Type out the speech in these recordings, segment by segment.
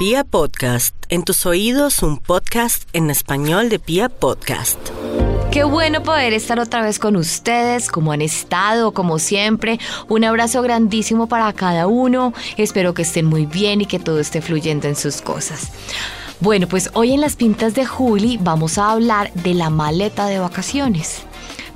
Pia Podcast, en tus oídos un podcast en español de Pia Podcast. Qué bueno poder estar otra vez con ustedes, como han estado, como siempre. Un abrazo grandísimo para cada uno. Espero que estén muy bien y que todo esté fluyendo en sus cosas. Bueno, pues hoy en las pintas de Juli vamos a hablar de la maleta de vacaciones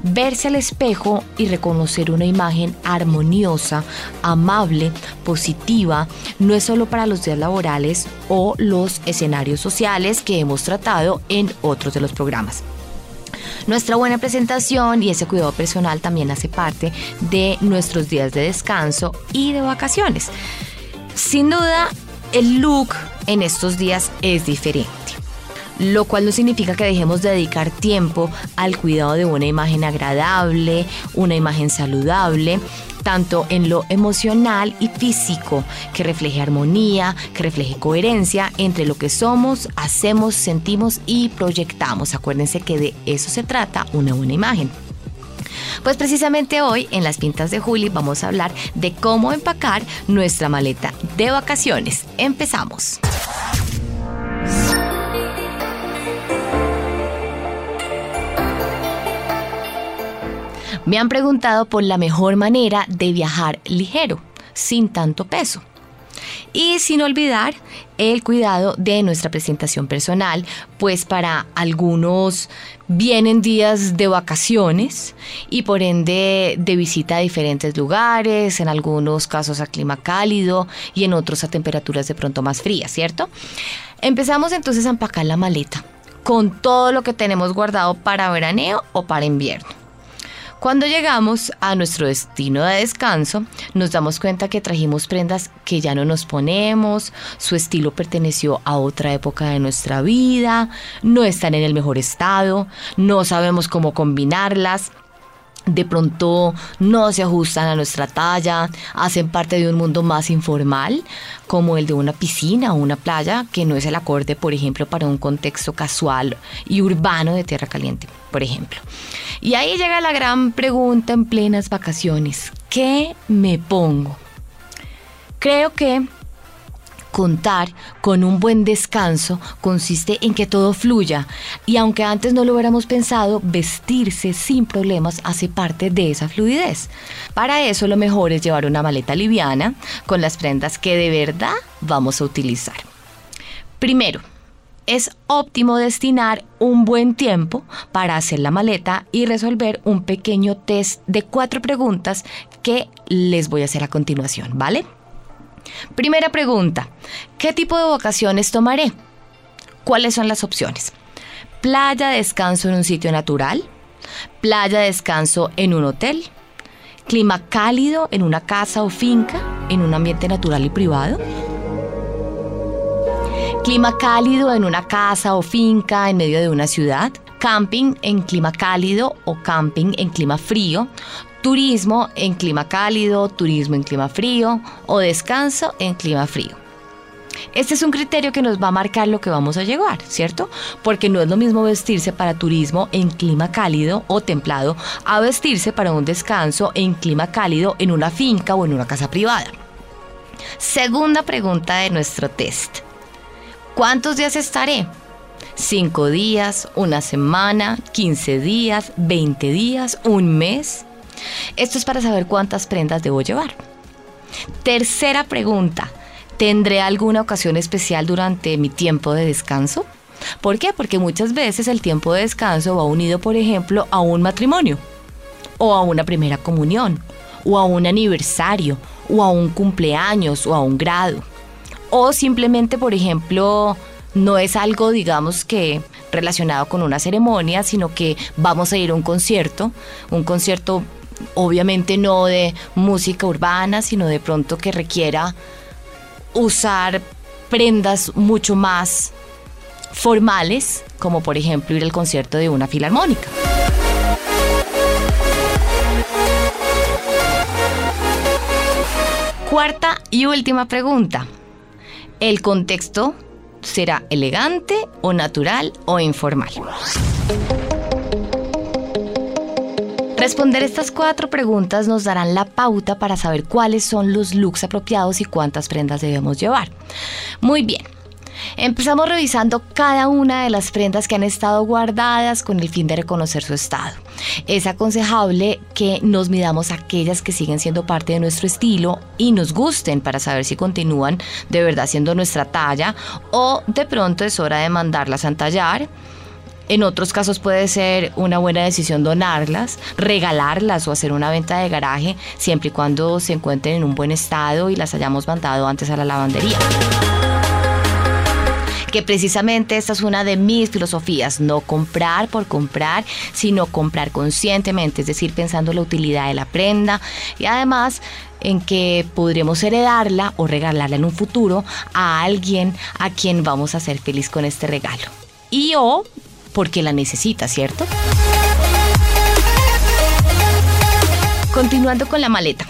verse al espejo y reconocer una imagen armoniosa, amable, positiva, no es solo para los días laborales o los escenarios sociales que hemos tratado en otros de los programas. Nuestra buena presentación y ese cuidado personal también hace parte de nuestros días de descanso y de vacaciones. Sin duda, el look en estos días es diferente lo cual no significa que dejemos de dedicar tiempo al cuidado de una imagen agradable, una imagen saludable, tanto en lo emocional y físico, que refleje armonía, que refleje coherencia entre lo que somos, hacemos, sentimos y proyectamos. Acuérdense que de eso se trata una buena imagen. Pues precisamente hoy en las pintas de Juli vamos a hablar de cómo empacar nuestra maleta de vacaciones. Empezamos. Me han preguntado por la mejor manera de viajar ligero, sin tanto peso. Y sin olvidar el cuidado de nuestra presentación personal, pues para algunos vienen días de vacaciones y por ende de visita a diferentes lugares, en algunos casos a clima cálido y en otros a temperaturas de pronto más frías, ¿cierto? Empezamos entonces a empacar la maleta con todo lo que tenemos guardado para veraneo o para invierno. Cuando llegamos a nuestro destino de descanso, nos damos cuenta que trajimos prendas que ya no nos ponemos, su estilo perteneció a otra época de nuestra vida, no están en el mejor estado, no sabemos cómo combinarlas de pronto no se ajustan a nuestra talla, hacen parte de un mundo más informal, como el de una piscina o una playa, que no es el acorde, por ejemplo, para un contexto casual y urbano de tierra caliente, por ejemplo. Y ahí llega la gran pregunta en plenas vacaciones, ¿qué me pongo? Creo que Contar con un buen descanso consiste en que todo fluya y aunque antes no lo hubiéramos pensado, vestirse sin problemas hace parte de esa fluidez. Para eso lo mejor es llevar una maleta liviana con las prendas que de verdad vamos a utilizar. Primero, es óptimo destinar un buen tiempo para hacer la maleta y resolver un pequeño test de cuatro preguntas que les voy a hacer a continuación, ¿vale? Primera pregunta, ¿qué tipo de vacaciones tomaré? ¿Cuáles son las opciones? Playa, descanso en un sitio natural. Playa, descanso en un hotel. Clima cálido en una casa o finca, en un ambiente natural y privado. Clima cálido en una casa o finca en medio de una ciudad. Camping en clima cálido o camping en clima frío turismo en clima cálido, turismo en clima frío o descanso en clima frío. Este es un criterio que nos va a marcar lo que vamos a llevar, ¿cierto? Porque no es lo mismo vestirse para turismo en clima cálido o templado a vestirse para un descanso en clima cálido en una finca o en una casa privada. Segunda pregunta de nuestro test. ¿Cuántos días estaré? ¿Cinco días? ¿Una semana? ¿15 días? ¿20 días? ¿Un mes? Esto es para saber cuántas prendas debo llevar. Tercera pregunta, ¿tendré alguna ocasión especial durante mi tiempo de descanso? ¿Por qué? Porque muchas veces el tiempo de descanso va unido, por ejemplo, a un matrimonio, o a una primera comunión, o a un aniversario, o a un cumpleaños, o a un grado. O simplemente, por ejemplo, no es algo, digamos, que relacionado con una ceremonia, sino que vamos a ir a un concierto, un concierto obviamente no de música urbana, sino de pronto que requiera usar prendas mucho más formales, como por ejemplo ir al concierto de una filarmónica. Cuarta y última pregunta. ¿El contexto será elegante o natural o informal? Responder estas cuatro preguntas nos darán la pauta para saber cuáles son los looks apropiados y cuántas prendas debemos llevar. Muy bien, Empezamos revisando cada una de las prendas que han estado guardadas con el fin de reconocer su estado. Es aconsejable que nos midamos aquellas que siguen siendo parte de nuestro estilo y nos gusten para saber si continúan de verdad siendo nuestra talla o de pronto es hora de mandarlas a entallar. En otros casos puede ser una buena decisión donarlas, regalarlas o hacer una venta de garaje siempre y cuando se encuentren en un buen estado y las hayamos mandado antes a la lavandería que precisamente esta es una de mis filosofías, no comprar por comprar, sino comprar conscientemente, es decir, pensando en la utilidad de la prenda y además en que podremos heredarla o regalarla en un futuro a alguien a quien vamos a ser feliz con este regalo. Y o porque la necesita, ¿cierto? Continuando con la maleta.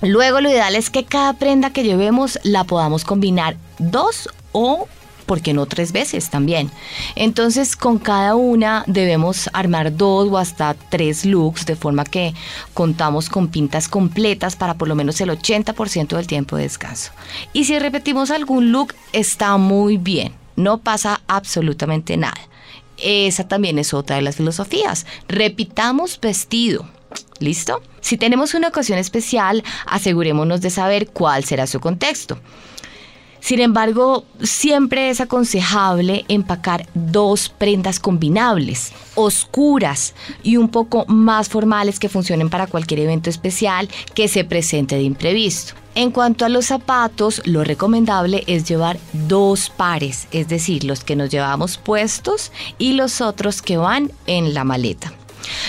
Luego lo ideal es que cada prenda que llevemos la podamos combinar dos o ¿por qué no tres veces también? Entonces con cada una debemos armar dos o hasta tres looks de forma que contamos con pintas completas para por lo menos el 80% del tiempo de descanso. Y si repetimos algún look está muy bien, no pasa absolutamente nada. Esa también es otra de las filosofías. Repitamos vestido. ¿Listo? Si tenemos una ocasión especial, asegurémonos de saber cuál será su contexto. Sin embargo, siempre es aconsejable empacar dos prendas combinables, oscuras y un poco más formales que funcionen para cualquier evento especial que se presente de imprevisto. En cuanto a los zapatos, lo recomendable es llevar dos pares, es decir, los que nos llevamos puestos y los otros que van en la maleta.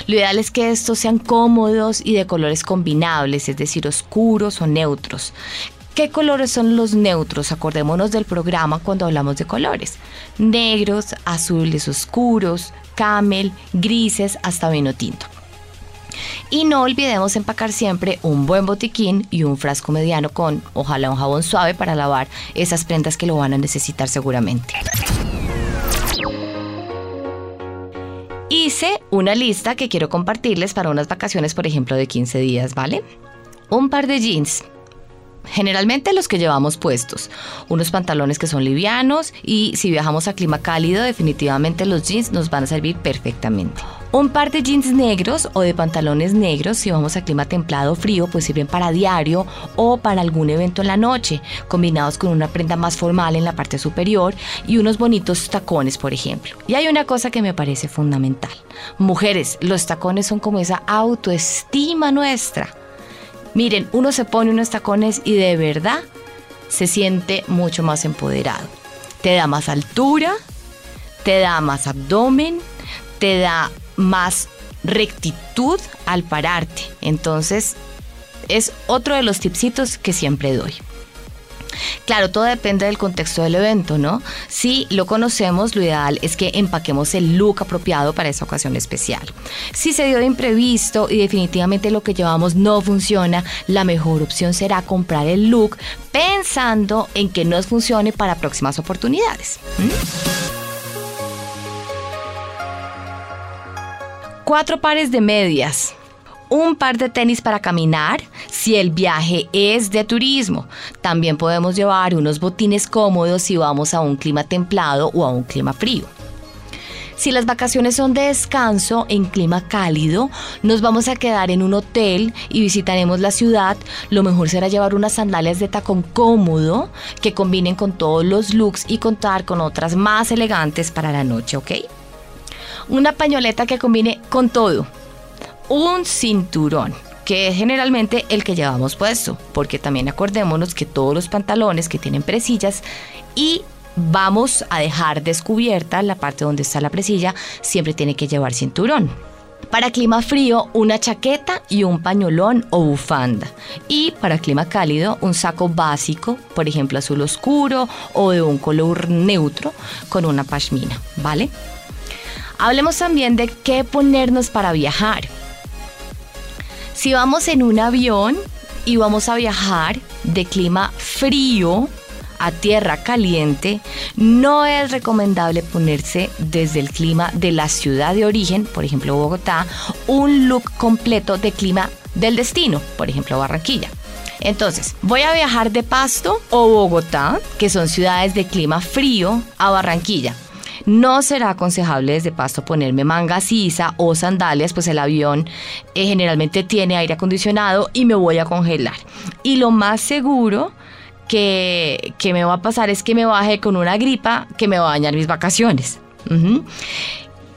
Lo ideal es que estos sean cómodos y de colores combinables, es decir, oscuros o neutros, ¿Qué colores son los neutros? Acordémonos del programa cuando hablamos de colores. Negros, azules oscuros, camel, grises hasta vino tinto. Y no olvidemos empacar siempre un buen botiquín y un frasco mediano con ojalá un jabón suave para lavar esas prendas que lo van a necesitar seguramente. Hice una lista que quiero compartirles para unas vacaciones, por ejemplo, de 15 días, ¿vale? Un par de jeans, Generalmente los que llevamos puestos, unos pantalones que son livianos y si viajamos a clima cálido definitivamente los jeans nos van a servir perfectamente. Un par de jeans negros o de pantalones negros si vamos a clima templado o frío pues sirven para diario o para algún evento en la noche, combinados con una prenda más formal en la parte superior y unos bonitos tacones por ejemplo. Y hay una cosa que me parece fundamental. Mujeres, los tacones son como esa autoestima nuestra. Miren, uno se pone unos tacones y de verdad se siente mucho más empoderado. Te da más altura, te da más abdomen, te da más rectitud al pararte. Entonces, es otro de los tipsitos que siempre doy. Claro, todo depende del contexto del evento, ¿no? Si lo conocemos, lo ideal es que empaquemos el look apropiado para esa ocasión especial. Si se dio de imprevisto y definitivamente lo que llevamos no funciona, la mejor opción será comprar el look pensando en que nos funcione para próximas oportunidades. Cuatro pares de medias un par de tenis para caminar si el viaje es de turismo. También podemos llevar unos botines cómodos si vamos a un clima templado o a un clima frío. Si las vacaciones son de descanso en clima cálido, nos vamos a quedar en un hotel y visitaremos la ciudad. Lo mejor será llevar unas sandalias de tacón cómodo que combinen con todos los looks y contar con otras más elegantes para la noche, ¿ok? Una pañoleta que combine con todo un cinturón que es generalmente el que llevamos puesto, porque también acordémonos que todos los pantalones que tienen presillas y vamos a dejar descubierta la parte donde está la presilla, siempre tiene que llevar cinturón. Para clima frío, una chaqueta y un pañolón o bufanda. Y para clima cálido, un saco básico, por ejemplo azul oscuro o de un color neutro con una pashmina, ¿vale? Hablemos también de qué ponernos para viajar. Si vamos en un avión y vamos a viajar de clima frío a tierra caliente, no es recomendable ponerse desde el clima de la ciudad de origen, por ejemplo Bogotá, un look completo de clima del destino, por ejemplo Barranquilla. Entonces, voy a viajar de Pasto o Bogotá, que son ciudades de clima frío, a Barranquilla. No será aconsejable desde Pasto ponerme manga sisa o sandalias, pues el avión eh, generalmente tiene aire acondicionado y me voy a congelar. Y lo más seguro que, que me va a pasar es que me baje con una gripa que me va a dañar mis vacaciones.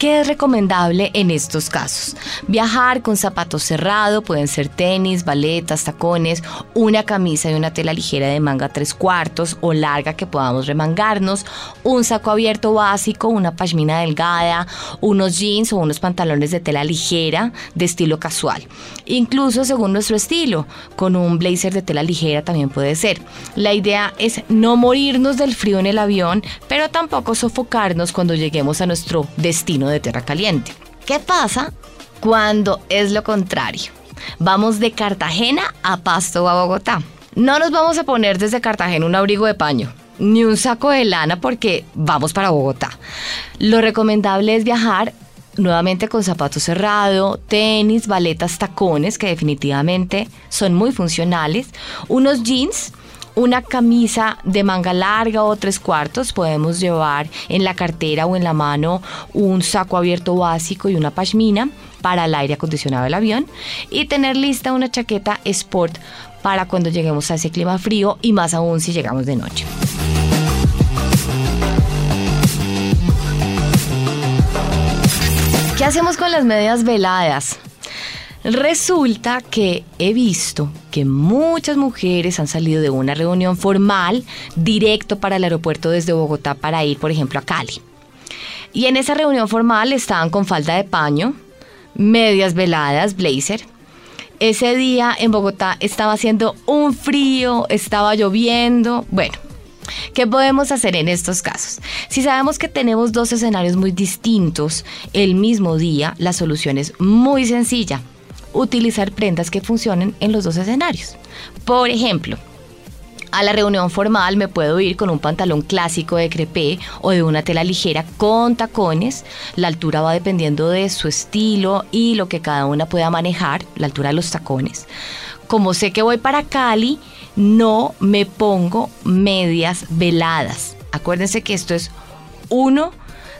¿Qué es recomendable en estos casos? Viajar con zapatos cerrados, pueden ser tenis, baletas, tacones, una camisa y una tela ligera de manga tres cuartos o larga que podamos remangarnos, un saco abierto básico, una pashmina delgada, unos jeans o unos pantalones de tela ligera de estilo casual. Incluso según nuestro estilo, con un blazer de tela ligera también puede ser. La idea es no morirnos del frío en el avión, pero tampoco sofocarnos cuando lleguemos a nuestro destino de tierra caliente. ¿Qué pasa cuando es lo contrario? Vamos de Cartagena a Pasto a Bogotá. No nos vamos a poner desde Cartagena un abrigo de paño ni un saco de lana porque vamos para Bogotá. Lo recomendable es viajar nuevamente con zapatos cerrados, tenis, baletas, tacones, que definitivamente son muy funcionales, unos jeans una camisa de manga larga o tres cuartos, podemos llevar en la cartera o en la mano un saco abierto básico y una pashmina para el aire acondicionado del avión y tener lista una chaqueta sport para cuando lleguemos a ese clima frío y más aún si llegamos de noche. ¿Qué hacemos con las medias veladas? Resulta que he visto que muchas mujeres han salido de una reunión formal directo para el aeropuerto desde Bogotá para ir, por ejemplo, a Cali. Y en esa reunión formal estaban con falda de paño, medias veladas, blazer. Ese día en Bogotá estaba haciendo un frío, estaba lloviendo. Bueno, ¿Qué podemos hacer en estos casos? Si sabemos que tenemos dos escenarios muy distintos el mismo día, la solución es muy sencilla utilizar prendas que funcionen en los dos escenarios. Por ejemplo, a la reunión formal me puedo ir con un pantalón clásico de crepé o de una tela ligera con tacones. La altura va dependiendo de su estilo y lo que cada una pueda manejar, la altura de los tacones. Como sé que voy para Cali, no me pongo medias veladas. Acuérdense que esto es uno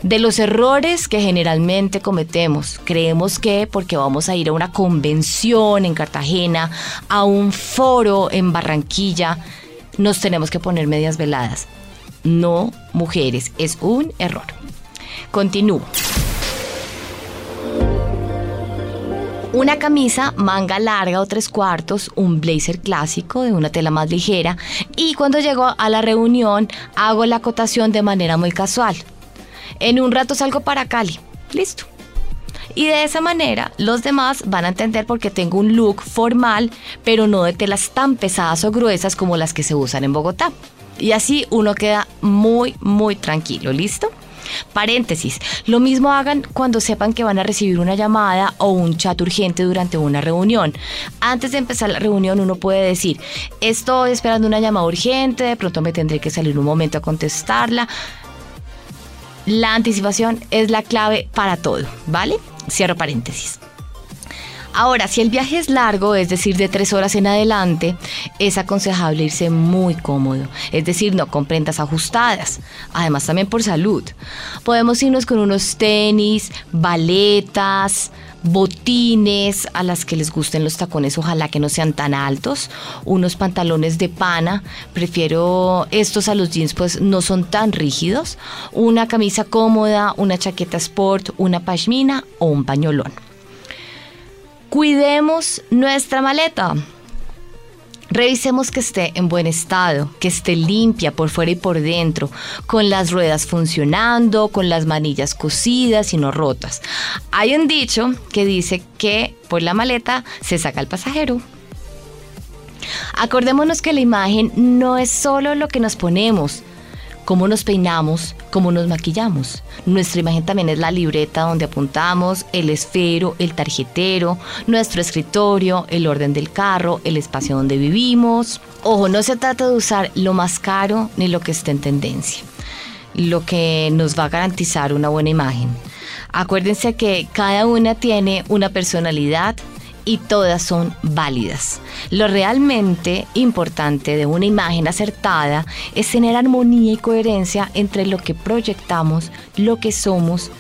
de los errores que generalmente cometemos. Creemos que porque vamos a ir a una convención en Cartagena, a un foro en Barranquilla, nos tenemos que poner medias veladas. No, mujeres, es un error. Continúo. Una camisa, manga larga o tres cuartos, un blazer clásico de una tela más ligera y cuando llego a la reunión hago la acotación de manera muy casual. En un rato salgo para Cali. Listo. Y de esa manera los demás van a entender porque tengo un look formal, pero no de telas tan pesadas o gruesas como las que se usan en Bogotá. Y así uno queda muy, muy tranquilo. ¿Listo? Paréntesis, lo mismo hagan cuando sepan que van a recibir una llamada o un chat urgente durante una reunión. Antes de empezar la reunión uno puede decir, estoy esperando una llamada urgente, de pronto me tendré que salir un momento a contestarla. La anticipación es la clave para todo, ¿vale? Cierro paréntesis. Ahora, si el viaje es largo, es decir, de tres horas en adelante, es aconsejable irse muy cómodo, es decir, no con prendas ajustadas, además también por salud. Podemos irnos con unos tenis, baletas, botines a las que les gusten los tacones, ojalá que no sean tan altos, unos pantalones de pana, prefiero estos a los jeans, pues no son tan rígidos, una camisa cómoda, una chaqueta sport, una pashmina o un pañolón. Cuidemos nuestra maleta. Revisemos que esté en buen estado, que esté limpia por fuera y por dentro, con las ruedas funcionando, con las manillas cosidas y no rotas. Hay un dicho que dice que por la maleta se saca el pasajero. Acordémonos que la imagen no es solo lo que nos ponemos, cómo nos peinamos, cómo nos maquillamos. Nuestra imagen también es la libreta donde apuntamos, el esfero, el tarjetero, nuestro escritorio, el orden del carro, el espacio donde vivimos. Ojo, no se trata de usar lo más caro ni lo que esté en tendencia, lo que nos va a garantizar una buena imagen. Acuérdense que cada una tiene una personalidad y todas son válidas. Lo realmente importante de una imagen acertada es tener armonía y coherencia entre lo que proyectamos, lo que somos,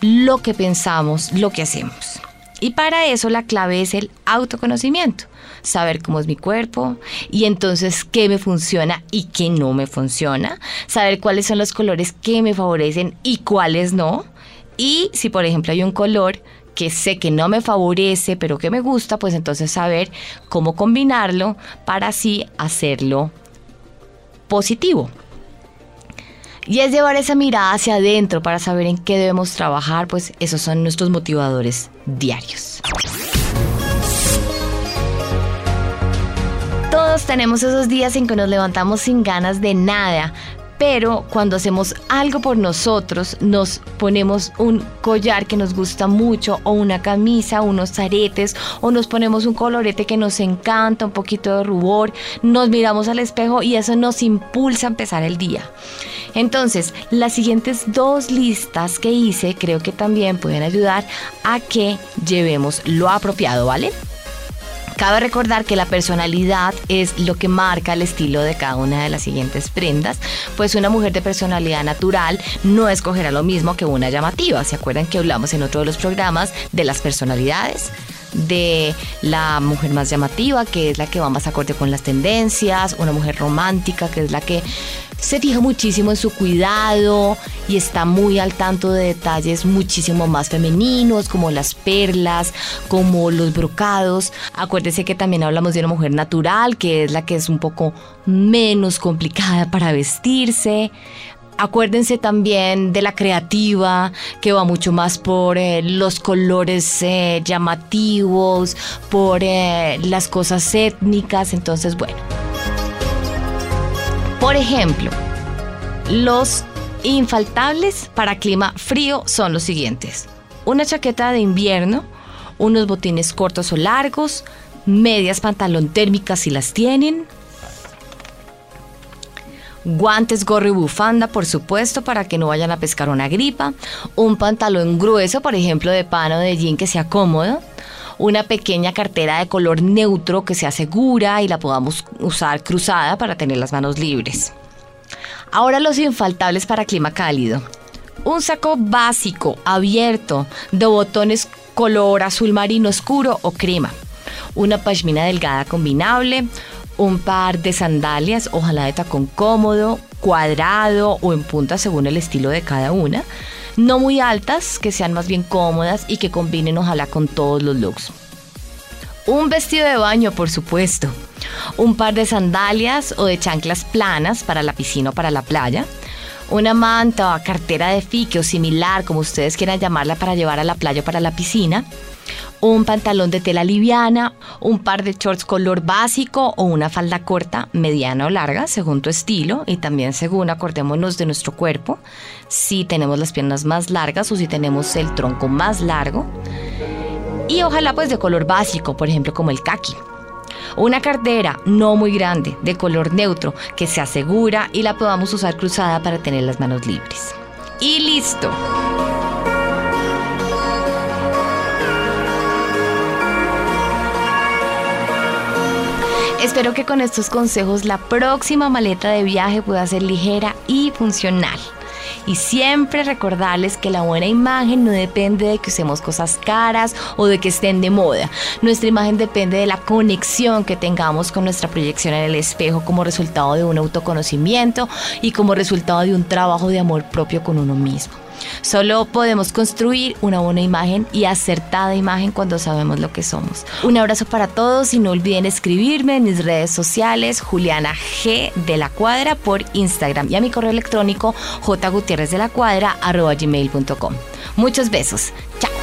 lo que pensamos, lo que hacemos. Y para eso la clave es el autoconocimiento, saber cómo es mi cuerpo y entonces qué me funciona y qué no me funciona, saber cuáles son los colores que me favorecen y cuáles no. Y si por ejemplo hay un color que sé que no me favorece, pero que me gusta, pues entonces saber cómo combinarlo para así hacerlo positivo. Y es llevar esa mirada hacia adentro para saber en qué debemos trabajar, pues esos son nuestros motivadores diarios. Todos tenemos esos días en que nos levantamos sin ganas de nada, pero cuando hacemos algo por nosotros, nos ponemos un collar que nos gusta mucho o una camisa, unos aretes o nos ponemos un colorete que nos encanta, un poquito de rubor, nos miramos al espejo y eso nos impulsa a empezar el día. Entonces, las siguientes dos listas que hice creo que también pueden ayudar a que llevemos lo apropiado, ¿vale? Cabe recordar que la personalidad es lo que marca el estilo de cada una de las siguientes prendas, pues una mujer de personalidad natural no escogerá lo mismo que una llamativa. ¿Se acuerdan que hablamos en otro de los programas de las personalidades? de la mujer más llamativa, que es la que va más acorde con las tendencias, una mujer romántica, que es la que se fija muchísimo en su cuidado y está muy al tanto de detalles muchísimo más femeninos, como las perlas, como los brocados. Acuérdese que también hablamos de una mujer natural, que es la que es un poco menos complicada para vestirse. Acuérdense también de la creativa, que va mucho más por eh, los colores eh, llamativos, por eh, las cosas étnicas. Entonces, bueno. Por ejemplo, los infaltables para clima frío son los siguientes. Una chaqueta de invierno, unos botines cortos o largos, medias pantalón térmicas si las tienen, guantes, gorro y bufanda, por supuesto, para que no vayan a pescar una gripa, un pantalón grueso, por ejemplo, de pano de jean que sea cómodo, una pequeña cartera de color neutro que sea segura y la podamos usar cruzada para tener las manos libres. Ahora los infaltables para clima cálido. Un saco básico, abierto, de botones color azul marino oscuro o crema. Una pashmina delgada combinable. Un par de sandalias, ojalá de tacón cómodo, cuadrado o en punta según el estilo de cada una no muy altas, que sean más bien cómodas y que combinen ojalá con todos los looks. Un vestido de baño, por supuesto. Un par de sandalias o de chanclas planas para la piscina o para la playa. Una manta o cartera de fique o similar, como ustedes quieran llamarla, para llevar a la playa o para la piscina un pantalón de tela liviana, un par de shorts color básico o una falda corta, mediana o larga, según tu estilo y también según acordémonos de nuestro cuerpo, si tenemos las piernas más largas o si tenemos el tronco más largo. Y ojalá pues de color básico, por ejemplo como el kaki. Una cartera no muy grande, de color neutro, que sea segura y la podamos usar cruzada para tener las manos libres. Y listo. Espero que con estos consejos la próxima maleta de viaje pueda ser ligera y funcional. Y siempre recordarles que la buena imagen no depende de que usemos cosas caras o de que estén de moda. Nuestra imagen depende de la conexión que tengamos con nuestra proyección en el espejo como resultado de un autoconocimiento y como resultado de un trabajo de amor propio con uno mismo. Solo podemos construir una buena imagen y acertada imagen cuando sabemos lo que somos. Un abrazo para todos y no olviden escribirme en mis redes sociales Juliana G de la Cuadra por Instagram y a mi correo electrónico jgutierrez de la Cuadra gmail.com. Muchos besos. Chao.